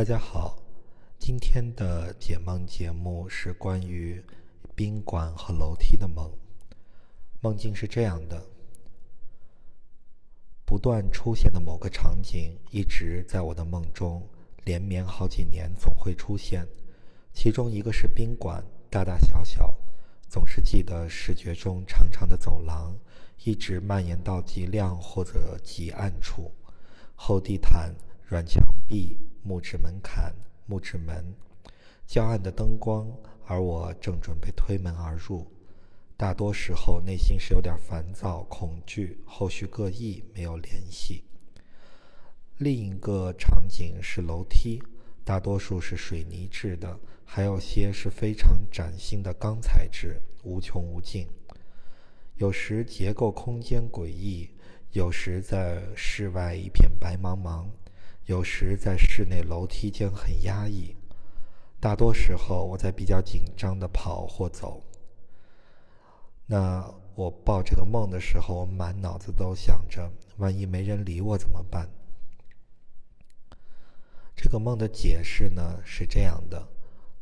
大家好，今天的解梦节目是关于宾馆和楼梯的梦。梦境是这样的：不断出现的某个场景一直在我的梦中，连绵好几年总会出现。其中一个是宾馆，大大小小，总是记得视觉中长长的走廊，一直蔓延到极亮或者极暗处，厚地毯。软墙壁、木质门槛、木质门、较暗的灯光，而我正准备推门而入。大多时候内心是有点烦躁、恐惧，后续各异，没有联系。另一个场景是楼梯，大多数是水泥制的，还有些是非常崭新的钢材质，无穷无尽。有时结构空间诡异，有时在室外一片白茫茫。有时在室内楼梯间很压抑，大多时候我在比较紧张的跑或走。那我报这个梦的时候，我满脑子都想着，万一没人理我怎么办？这个梦的解释呢是这样的：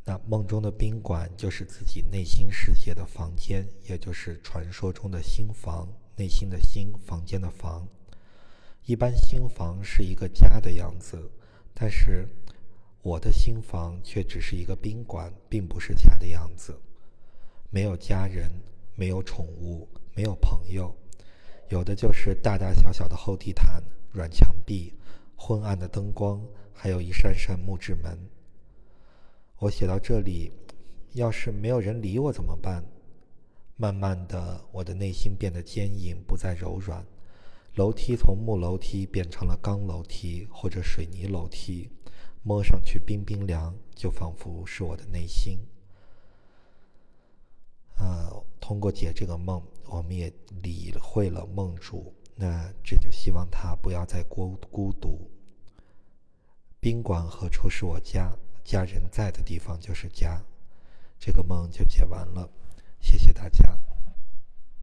那梦中的宾馆就是自己内心世界的房间，也就是传说中的心房，内心的心，房间的房。一般新房是一个家的样子，但是我的新房却只是一个宾馆，并不是家的样子。没有家人，没有宠物，没有朋友，有的就是大大小小的厚地毯、软墙壁、昏暗的灯光，还有一扇扇木质门。我写到这里，要是没有人理我怎么办？慢慢的，我的内心变得坚硬，不再柔软。楼梯从木楼梯变成了钢楼梯或者水泥楼梯，摸上去冰冰凉，就仿佛是我的内心。呃，通过解这个梦，我们也理会了梦主。那这就希望他不要再孤孤独。宾馆何处是我家？家人在的地方就是家。这个梦就解完了，谢谢大家。